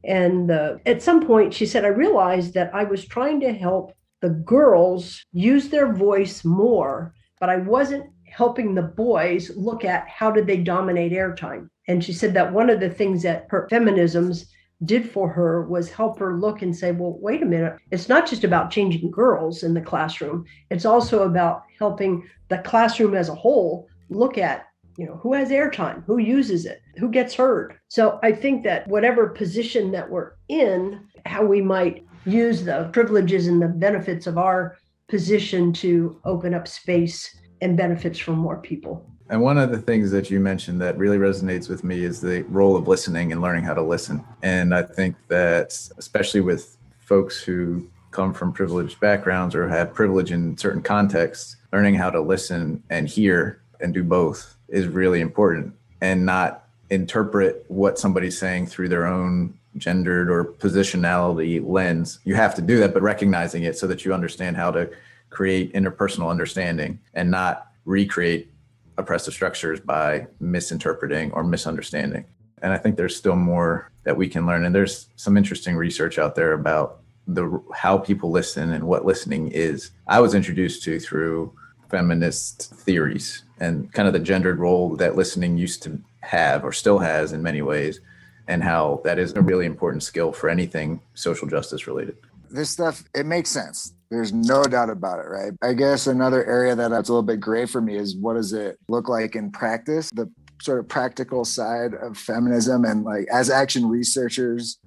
And uh, at some point, she said, I realized that I was trying to help the girls use their voice more, but I wasn't helping the boys look at how did they dominate airtime. And she said that one of the things that her feminisms did for her was help her look and say, well, wait a minute. It's not just about changing girls in the classroom. It's also about helping the classroom as a whole look at, you know, who has airtime, who uses it, who gets heard. So I think that whatever position that we're in, how we might use the privileges and the benefits of our position to open up space and benefits for more people. And one of the things that you mentioned that really resonates with me is the role of listening and learning how to listen. And I think that, especially with folks who come from privileged backgrounds or have privilege in certain contexts, learning how to listen and hear and do both is really important and not interpret what somebody's saying through their own gendered or positionality lens. You have to do that, but recognizing it so that you understand how to create interpersonal understanding and not recreate oppressive structures by misinterpreting or misunderstanding. And I think there's still more that we can learn. And there's some interesting research out there about the how people listen and what listening is. I was introduced to through feminist theories and kind of the gendered role that listening used to have or still has in many ways and how that is a really important skill for anything social justice related. This stuff, it makes sense. There's no doubt about it, right? I guess another area that that's a little bit gray for me is what does it look like in practice? The sort of practical side of feminism and like as action researchers,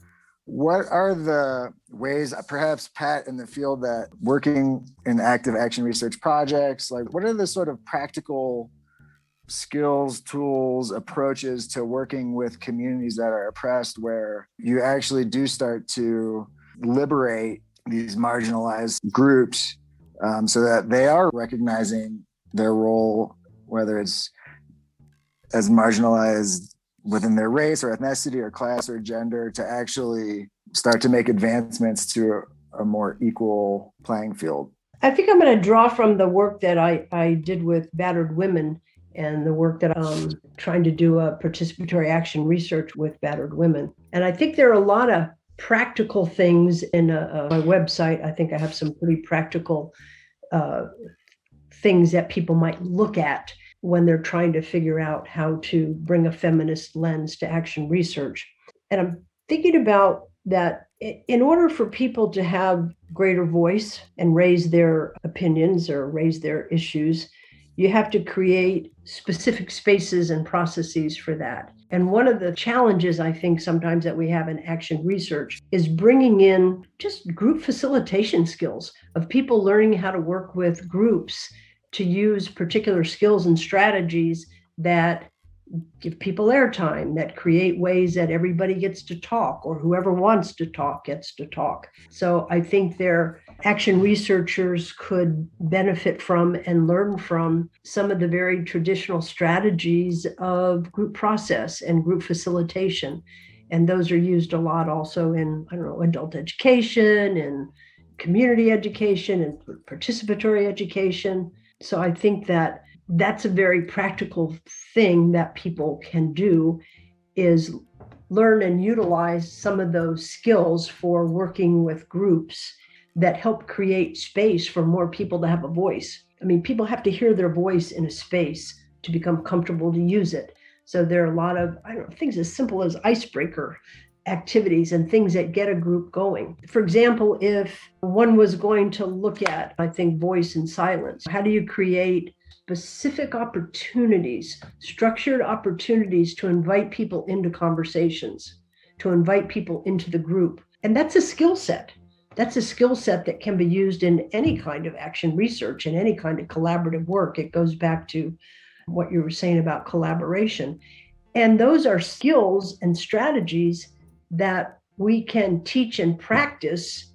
what are the ways perhaps pat in the field that working in active action research projects like what are the sort of practical skills, tools, approaches to working with communities that are oppressed, where you actually do start to liberate these marginalized groups um, so that they are recognizing their role, whether it's as marginalized within their race or ethnicity or class or gender, to actually start to make advancements to a, more equal playing field. I think I'm going to draw from the work that I, I did with battered women and the work that I'm trying to do a participatory action research with battered women. And I think there are a lot of practical things in a, a, my website. I think I have some pretty practical uh, things that people might look at when they're trying to figure out how to bring a feminist lens to action research. And I'm thinking about that in order for people to have greater voice and raise their opinions or raise their issues, you have to create specific spaces and processes for that. And one of the challenges I think sometimes that we have in action research is bringing in just group facilitation skills of people learning how to work with groups to use particular skills and strategies that give people airtime, that create ways that everybody gets to talk or whoever wants to talk gets to talk. So I think their action researchers could benefit from and learn from some of the very traditional strategies of group process and group facilitation. And those are used a lot also in, I don't know, adult education and community education and participatory education. So I think that that's a very practical thing that people can do is learn and utilize some of those skills for working with groups that help create space for more people to have a voice. I mean, people have to hear their voice in a space to become comfortable to use it. So there are a lot of I don't know, things as simple as icebreaker activities and things that get a group going. For example, if one was going to look at, I think, voice and silence, how do you create specific opportunities, structured opportunities to invite people into conversations, to invite people into the group. And that's a skill set. That's a skill set that can be used in any kind of action research and any kind of collaborative work. It goes back to what you were saying about collaboration. And those are skills and strategies that we can teach and practice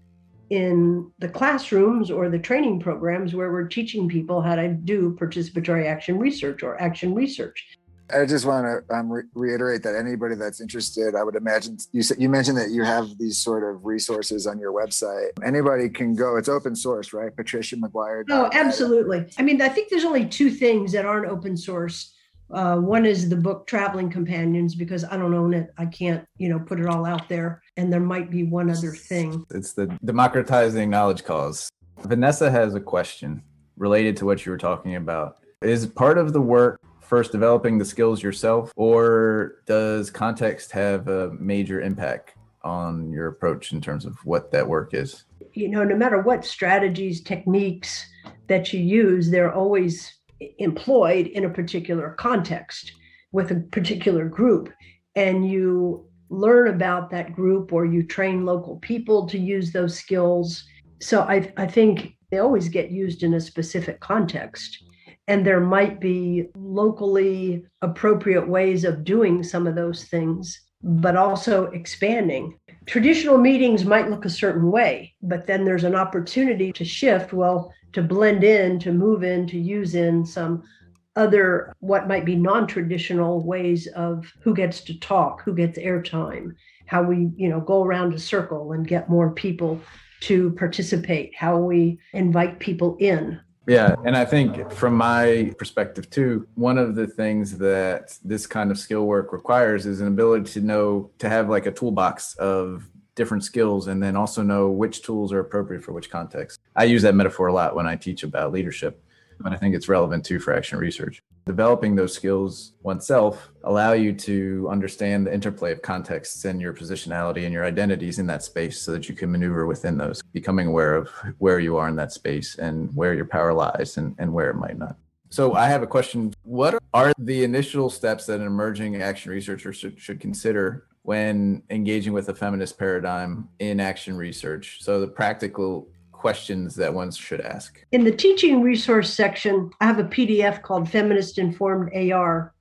in the classrooms or the training programs where we're teaching people how to do participatory action research or action research. I just want to um, re- reiterate that anybody that's interested, I would imagine you said you mentioned that you have these sort of resources on your website. Anybody can go. It's open source, right? Patricia Maguire. Oh, absolutely. I mean, I think there's only two things that aren't open source uh, one is the book Traveling Companions because I don't own it. I can't, you know, put it all out there. And there might be one other thing. It's the democratizing knowledge cause. Vanessa has a question related to what you were talking about. Is part of the work first developing the skills yourself, or does context have a major impact on your approach in terms of what that work is? You know, no matter what strategies, techniques that you use, they're always employed in a particular context with a particular group. And you learn about that group or you train local people to use those skills. So i, I think they always get used in a specific context and there might be locally appropriate ways of doing some of those things but also expanding traditional meetings might look a certain way, but then there's an opportunity to shift, well, to blend in, to move in, to use in some other what might be non-traditional ways of who gets to talk, who gets airtime, how we, you know, go around a circle and get more people to participate, how we invite people in. Yeah, and I think from my perspective too, one of the things that this kind of skill work requires is an ability to know to have like a toolbox of different skills and then also know which tools are appropriate for which context. I use that metaphor a lot when I teach about leadership but I think it's relevant too for action research. Developing those skills oneself allow you to understand the interplay of contexts and your positionality and your identities in that space so that you can maneuver within those, becoming aware of where you are in that space and where your power lies and, and where it might not. So I have a question. What are the initial steps that an emerging action researcher should, should consider when engaging with a feminist paradigm in action research? So the practical questions that one should ask? In the teaching resource section, I have a PDF called Feminist Informed AR.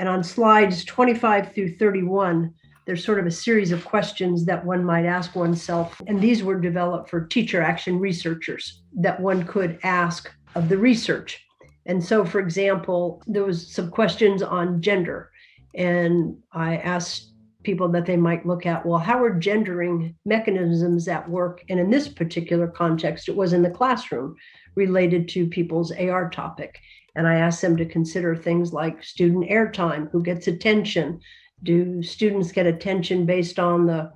And on slides 25 through 31, there's sort of a series of questions that one might ask oneself. And these were developed for teacher action researchers that one could ask of the research. And so, for example, there was some questions on gender. And I asked people that they might look at well how are gendering mechanisms at work? And in this particular context it was in the classroom related to people's ar topic. And i asked them to consider things like student airtime who gets attention? Do students get attention based on the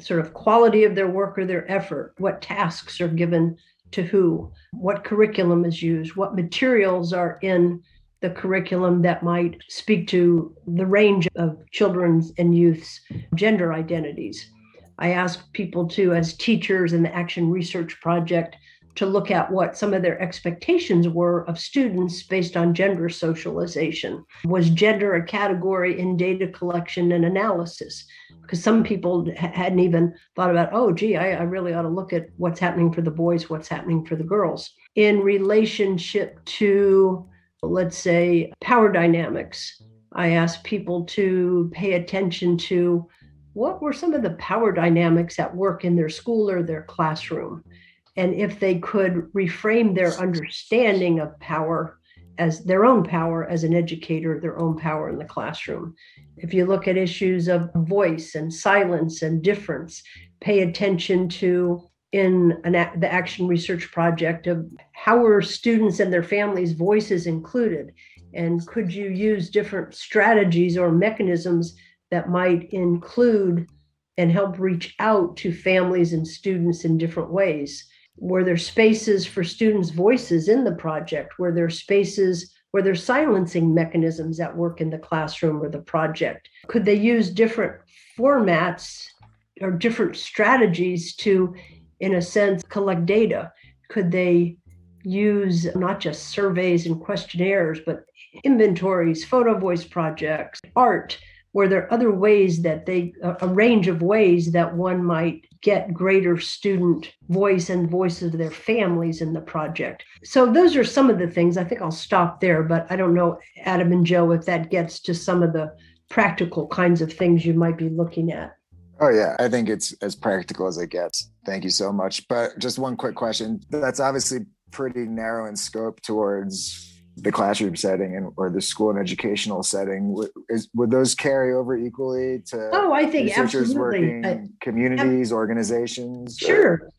sort of quality of their work or their effort? What tasks are given to who? What curriculum is used? What materials are in the curriculum that might speak to the range of children's and youth's gender identities. I ask people to, as teachers in the Action Research Project, to look at what some of their expectations were of students based on gender socialization. Was gender a category in data collection and analysis? Because some people hadn't even thought about, oh, gee, I, I really ought to look at what's happening for the boys, what's happening for the girls. In relationship to let's say, power dynamics. I asked people to pay attention to what were some of the power dynamics at work in their school or their classroom. And if they could reframe their understanding of power as their own power as an educator, their own power in the classroom. If you look at issues of voice and silence and difference, pay attention to in an, the action research project of how were students and their families voices included? And could you use different strategies or mechanisms that might include and help reach out to families and students in different ways? Were there spaces for students voices in the project? Were there spaces where there's silencing mechanisms at work in the classroom or the project? Could they use different formats or different strategies to in a sense, collect data? Could they use not just surveys and questionnaires, but inventories, photo voice projects, art? Were there other ways that they, a range of ways that one might get greater student voice and voice of their families in the project? So, those are some of the things. I think I'll stop there, but I don't know, Adam and Joe, if that gets to some of the practical kinds of things you might be looking at. Oh yeah, I think it's as practical as it gets. Thank you so much. But just one quick question. That's obviously pretty narrow in scope towards the classroom setting and or the school and educational setting. Would, is, would those carry over equally to oh, I think absolutely. working I, communities, organizations? Sure. Or?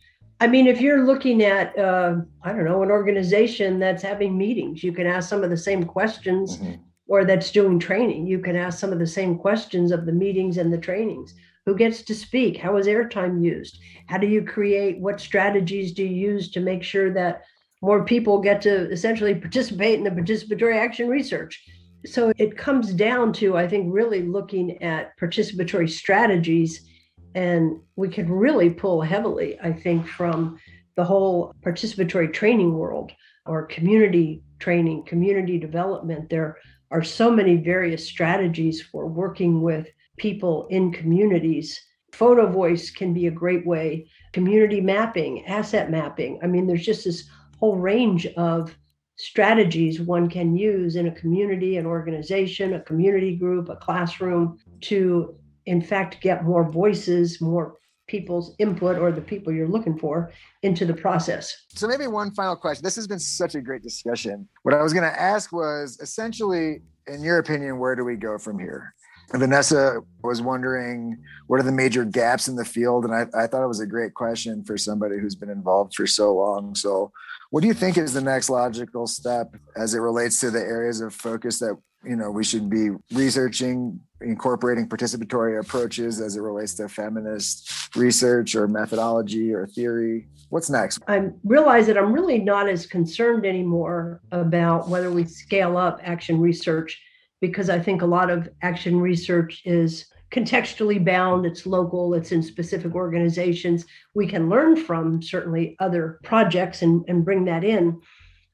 I mean, if you're looking at, uh, I don't know, an organization that's having meetings, you can ask some of the same questions, mm-hmm. or that's doing training. You can ask some of the same questions of the meetings and the trainings who gets to speak? How is airtime used? How do you create? What strategies do you use to make sure that more people get to essentially participate in the participatory action research? So it comes down to, I think, really looking at participatory strategies. And we can really pull heavily, I think, from the whole participatory training world or community training, community development. There are so many various strategies for working with people in communities. Photo voice can be a great way, community mapping, asset mapping. I mean, there's just this whole range of strategies one can use in a community, an organization, a community group, a classroom to in fact, get more voices, more people's input or the people you're looking for into the process. So, maybe one final question. This has been such a great discussion. What I was going to ask was essentially, in your opinion, where do we go from here? Vanessa was wondering what are the major gaps in the field? And I, I thought it was a great question for somebody who's been involved for so long. So, what do you think is the next logical step as it relates to the areas of focus that you know we should be researching incorporating participatory approaches as it relates to feminist research or methodology or theory what's next i realize that i'm really not as concerned anymore about whether we scale up action research because i think a lot of action research is contextually bound it's local it's in specific organizations. We can learn from certainly other projects and, and bring that in.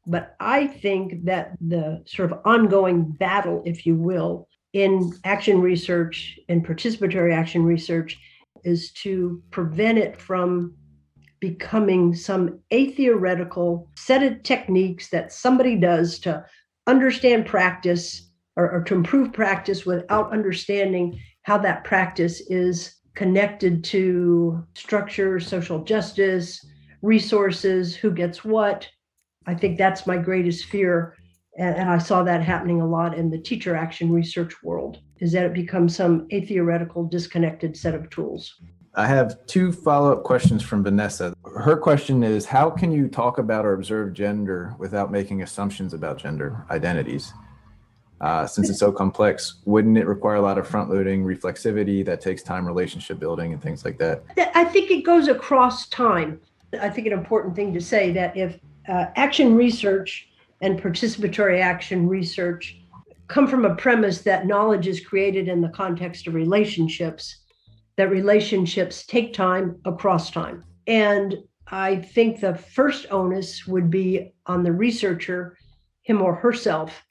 But I think that the sort of ongoing battle, if you will, in action research and participatory action research is to prevent it from becoming some atheoretical set of techniques that somebody does to understand practice or, or, to improve practice without understanding how that practice is connected to structure, social justice, resources, who gets what, I think that's my greatest fear. And, and I saw that happening a lot in the teacher action research world, is that it becomes some atheoretical, disconnected set of tools. I have two follow up questions from Vanessa. Her question is How can you talk about or observe gender without making assumptions about gender identities? Uh, since it's so complex, wouldn't it require a lot of front loading, reflexivity that takes time, relationship building, and things like that? I think it goes across time. I think an important thing to say that if uh, action research and participatory action research come from a premise that knowledge is created in the context of relationships, that relationships take time across time. And I think the first onus would be on the researcher, him or herself,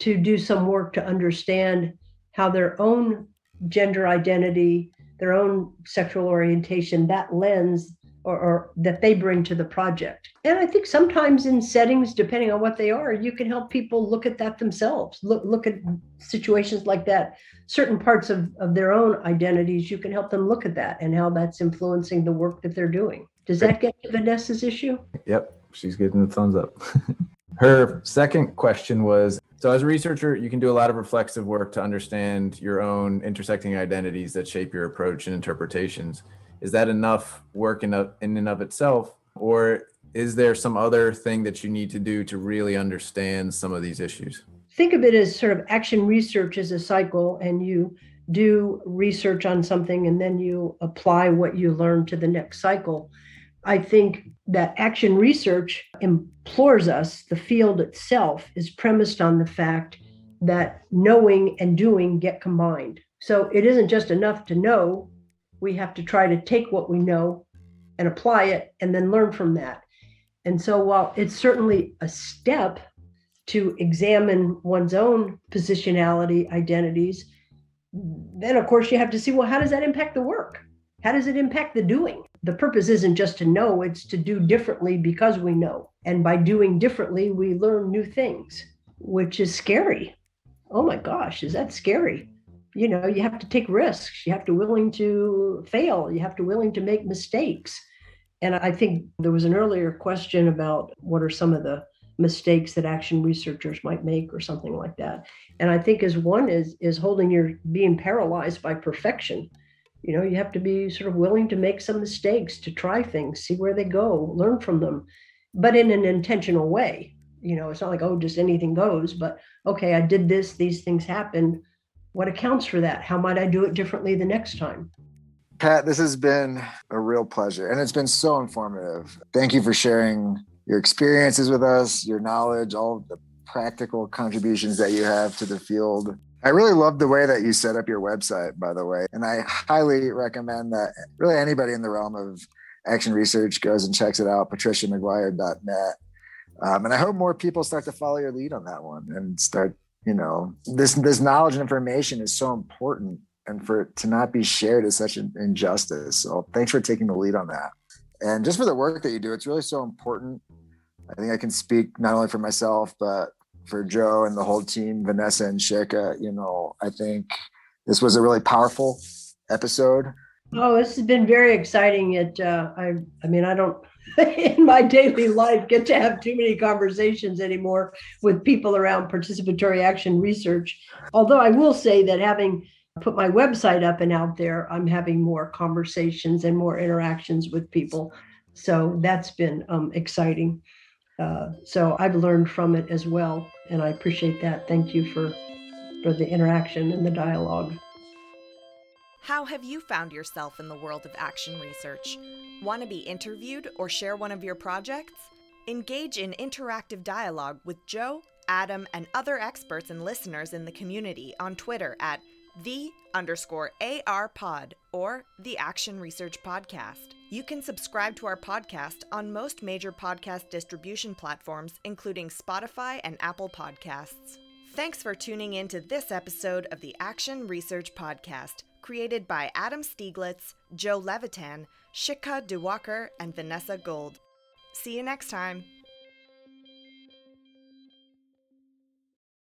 to do some work to understand how their own gender identity, their own sexual orientation, that lens or, or, that they bring to the project. And I think sometimes in settings, depending on what they are, you can help people look at that themselves, look, look at situations like that, certain parts of, of their own identities, you can help them look at that and how that's influencing the work that they're doing. Does that get to Vanessa's issue? Yep, she's getting the thumbs up. Her second question was so, as a researcher, you can do a lot of reflexive work to understand your own intersecting identities that shape your approach and interpretations. Is that enough work in, a, in and of itself or is there some other thing that you need to do to really understand some of these issues? Think of it as sort of action research as a cycle and you do research on something and then you apply what you learn to the next cycle i think that action research implores us the field itself is premised on the fact that knowing and doing get combined so it isn't just enough to know we have to try to take what we know and apply it and then learn from that. And so, while it's certainly a step to examine one's own positionality identities, then of course you have to see well, how does that impact the work? How does it impact the doing? The purpose isn't just to know, it's to do differently because we know. And by doing differently, we learn new things, which is scary. Oh my gosh, is that scary? you know you have to take risks you have to willing to fail you have to willing to make mistakes and i think there was an earlier question about what are some of the mistakes that action researchers might make or something like that and i think as one is is holding your being paralyzed by perfection you know you have to be sort of willing to make some mistakes to try things see where they go learn from them but in an intentional way you know it's not like oh just anything goes but okay i did this these things happened what accounts for that? How might I do it differently the next time? Pat, this has been a real pleasure and it's been so informative. Thank you for sharing your experiences with us, your knowledge, all the practical contributions that you have to the field. I really love the way that you set up your website, by the way. And I highly recommend that really anybody in the realm of action research goes and checks it out, patriciamaguire.net. Um, and I hope more people start to follow your lead on that one and start you know this this knowledge and information is so important and for it to not be shared is such an injustice so thanks for taking the lead on that and just for the work that you do it's really so important i think i can speak not only for myself but for joe and the whole team vanessa and Sheka. you know i think this was a really powerful episode. Oh, this has been very exciting. It, uh, I, I mean, I don't in my daily life get to have too many conversations anymore with people around participatory action research. Although I will say that having put my website up and out there, I'm having more conversations and more interactions with people. So that's been um, exciting. Uh, so I've learned from it as well, and I appreciate that. Thank you for for the interaction and the dialogue. How have you found yourself in the world of action research? Want to be interviewed or share one of your projects? Engage in interactive dialogue with Joe, Adam, and other experts and listeners in the community on Twitter at the underscore AR pod or the Action Research Podcast. You can subscribe to our podcast on most major podcast distribution platforms, including Spotify and Apple Podcasts. Thanks for tuning in to this episode of the Action Research Podcast, created by Adam Stieglitz, Joe Levitan, Shikha Diwakar, and Vanessa Gold. See you next time.